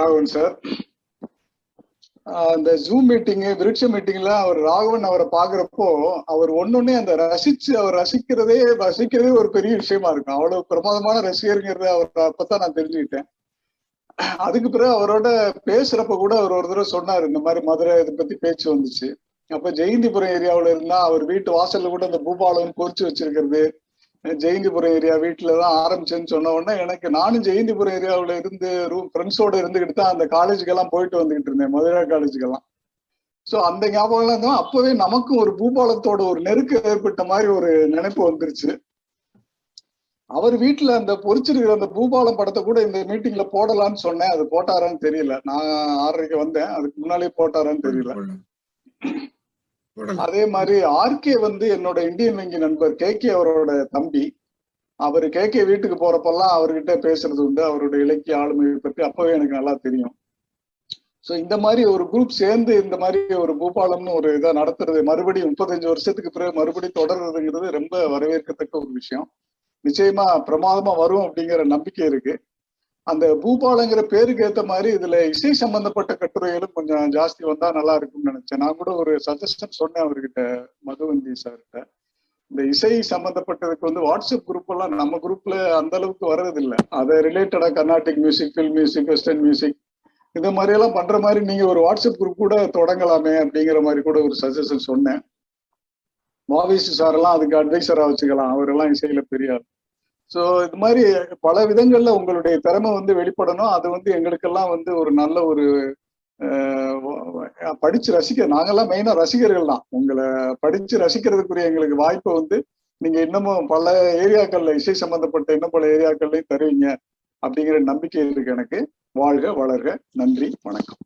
Raghavan sir அந்த zoom meeting விருட்ச மீட்டிங்ல அவர் ராகவன் அவரை பாக்குறப்போ அவர் ஒன்னொன்னே அந்த ரசிச்சு அவர் ரசிக்கிறதே ரசிக்கிறதே ஒரு பெரிய விஷயமா இருக்கும். அவ்வளவு பிரமாதமான ரசிகருங்கிறத அவர் அப்பதான் நான் தெரிஞ்சுக்கிட்டேன். அதுக்கு பிறகு அவரோட பேசுறப்ப கூட அவர் ஒரு தடவை சொன்னாரு இந்த மாதிரி மதுரை இதை பத்தி பேச்சு வந்துச்சு. அப்ப ஜெயந்திபுரம் ஏரியாவுல இருந்தா அவர் வீட்டு வாசல்ல கூட அந்த பூபாலம் பொறிச்சு வச்சிருக்கிறது ஜெயந்திபுரம் ஏரியா வீட்டுல தான் ஆரம்பிச்சேன்னு சொன்ன உடனே எனக்கு நானும் ஜெயந்திபுரம் ஏரியாவுல இருந்து ரூம் ஃப்ரெண்ட்ஸோட இருந்துகிட்டு தான் அந்த காலேஜுக்கெல்லாம் போயிட்டு வந்துகிட்டு இருந்தேன் மதுரை காலேஜுக்கெல்லாம். ஸோ அந்த ஞாபகம்லாம் தான் அப்பவே நமக்கும் ஒரு பூபாலத்தோட ஒரு நெருக்கம் ஏற்பட்ட மாதிரி ஒரு நினைப்பு வந்துருச்சு. அவர் வீட்டுல அந்த பொறிச்சிருக்கிற அந்த பூபாலம் படத்தை கூட இந்த மீட்டிங்ல போடலாம்னு சொன்னேன். அது போட்டாரான்னு தெரியல. நான் ஆறரைக்கு வந்தேன். அதுக்கு முன்னாலே போட்டாரான்னு தெரியல. அதே மாதிரி ஆர்கே வந்து என்னோட இந்தியன் வங்கி நண்பர் கே கே அவரோட தம்பி. அவர் கே கே வீட்டுக்கு போறப்பெல்லாம் அவர்கிட்ட பேசுறது உண்டு. அவரோட இலக்கிய ஆளுமை பற்றி அப்பவே எனக்கு நல்லா தெரியும். ஸோ இந்த மாதிரி ஒரு குரூப் சேர்ந்து இந்த மாதிரி ஒரு பூபாலம்னு ஒரு இதை நடத்துறது மறுபடியும் முப்பத்தஞ்சு வருஷத்துக்கு பிறகு மறுபடியும் தொடர்றதுங்கிறது ரொம்ப வரவேற்கத்தக்க ஒரு விஷயம். நிச்சயமா பிரமாதமா வரும் அப்படிங்கிற நம்பிக்கை இருக்கு. அந்த பூபாலங்கிற பேருக்கு ஏத்த மாதிரி இதுல இசை சம்பந்தப்பட்ட கட்டுரைகளும் கொஞ்சம் ஜாஸ்தி வந்தா நல்லா இருக்கும்னு நினைச்சேன். நான் கூட ஒரு சஜஷன் சொன்னேன் அவர்கிட்ட மதுவந்தி சார்கிட்ட. இந்த இசை சம்பந்தப்பட்டதுக்கு வந்து வாட்ஸ்அப் குரூப் எல்லாம் நம்ம குரூப்ல அந்த அளவுக்கு வர்றது இல்லை அதை ரிலேட்டடா Carnatic music film music western music இந்த மாதிரி எல்லாம் பண்ற மாதிரி நீங்க ஒரு வாட்ஸ்அப் குரூப் கூட தொடங்கலாமே அப்படிங்கிற மாதிரி கூட ஒரு சஜஷன் சொன்னேன். மாவிசி சார் எல்லாம் அதுக்கு அட்வைசரா வச்சுக்கலாம். அவரெல்லாம் இசையில பெரிய ஆள். ஸோ இது மாதிரி பல விதங்கள்ல உங்களுடைய திறமை வந்து வெளிப்படணும். அது வந்து எங்களுக்கெல்லாம் வந்து ஒரு நல்ல ஒரு படிச்சு ரசிக்க நாங்கெல்லாம் மெயினா ரசிகர்கள் தான். உங்களை படிச்சு ரசிக்கிறதுக்குரிய எங்களுக்கு வாய்ப்பை வந்து நீங்க இன்னமும் பல ஏரியாக்கள்ல இசை சம்பந்தப்பட்ட இன்னும் பல ஏரியாக்கள்லையும் தருவீங்க அப்படிங்கிற நம்பிக்கை இருக்கு எனக்கு. வாழ்க வளர்க. நன்றி வணக்கம்.